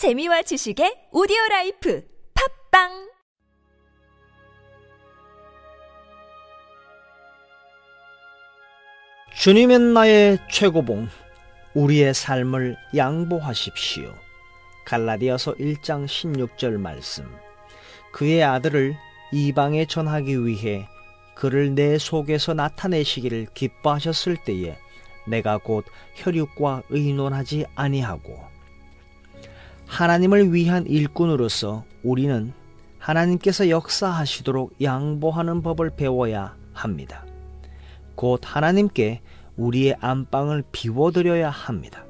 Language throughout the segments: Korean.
재미와 지식의 오디오 life 팟빵 주님은 나의 최고봉, 우리의 삶을 양보하십시오. 갈라디아서 1장 16절 말씀. 그의 아들을 이방에 전하기 위해 그를 내 속에서 나타내시기를 기뻐하셨을 때에 내가 곧 혈육과 의논하지 아니하고 하나님을 위한 일꾼으로서 우리는 하나님께서 역사하시도록 양보하는 법을 배워야 합니다. 곧 하나님께 우리의 안방을 비워드려야 합니다.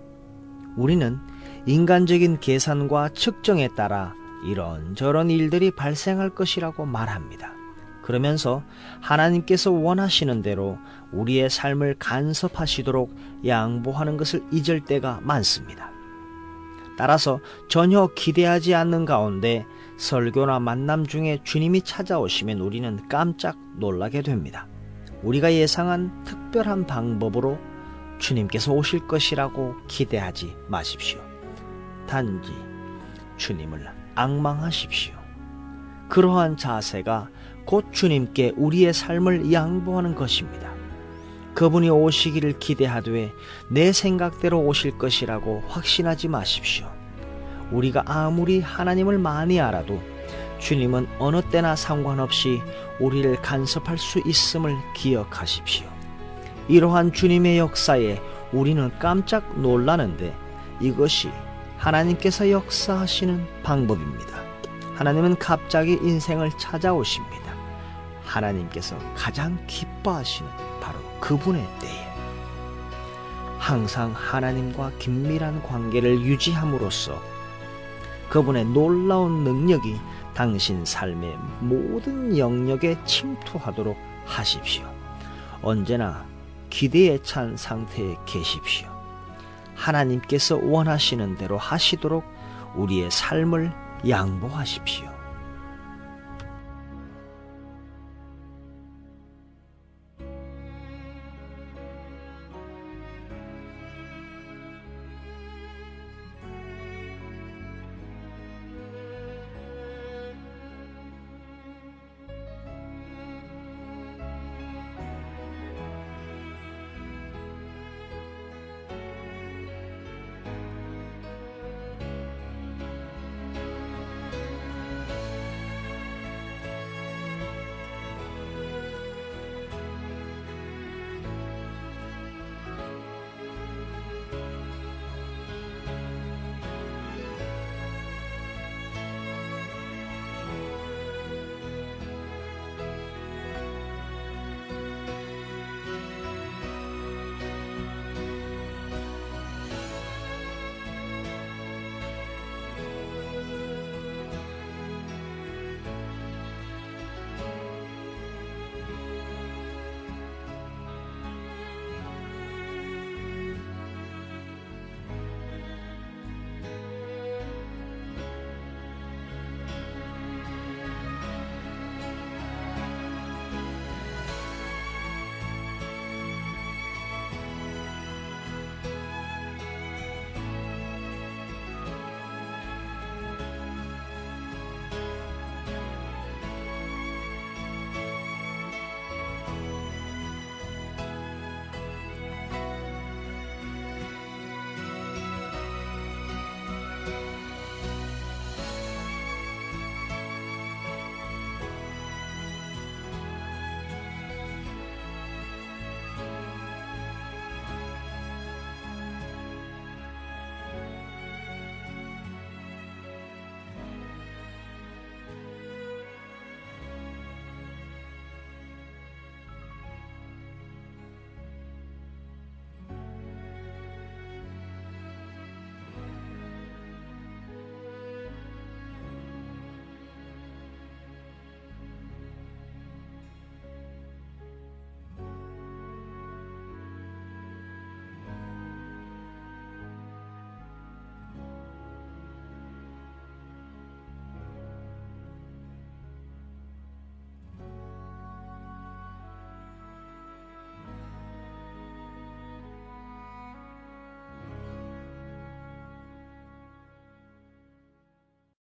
우리는 인간적인 계산과 측정에 따라 이런저런 일들이 발생할 것이라고 말합니다. 그러면서 하나님께서 원하시는 대로 우리의 삶을 간섭하시도록 양보하는 것을 잊을 때가 많습니다. 따라서 전혀 기대하지 않는 가운데 설교나 만남 중에 주님이 찾아오시면 우리는 깜짝 놀라게 됩니다. 우리가 예상한 특별한 방법으로 주님께서 오실 것이라고 기대하지 마십시오. 단지 주님을 악망하십시오. 그러한 자세가 곧 주님께 우리의 삶을 양보하는 것입니다. 그분이 오시기를 기대하되 내 생각대로 오실 것이라고 확신하지 마십시오. 우리가 아무리 하나님을 많이 알아도 주님은 어느 때나 상관없이 우리를 간섭할 수 있음을 기억하십시오. 이러한 주님의 역사에 우리는 깜짝 놀라는데 이것이 하나님께서 역사하시는 방법입니다. 하나님은 갑자기 인생을 찾아오십니다. 하나님께서 가장 기뻐하시는 그분의 때에 항상 하나님과 긴밀한 관계를 유지함으로써 그분의 놀라운 능력이 당신 삶의 모든 영역에 침투하도록 하십시오. 언제나 기대에 찬 상태에 계십시오. 하나님께서 원하시는 대로 하시도록 우리의 삶을 양보하십시오.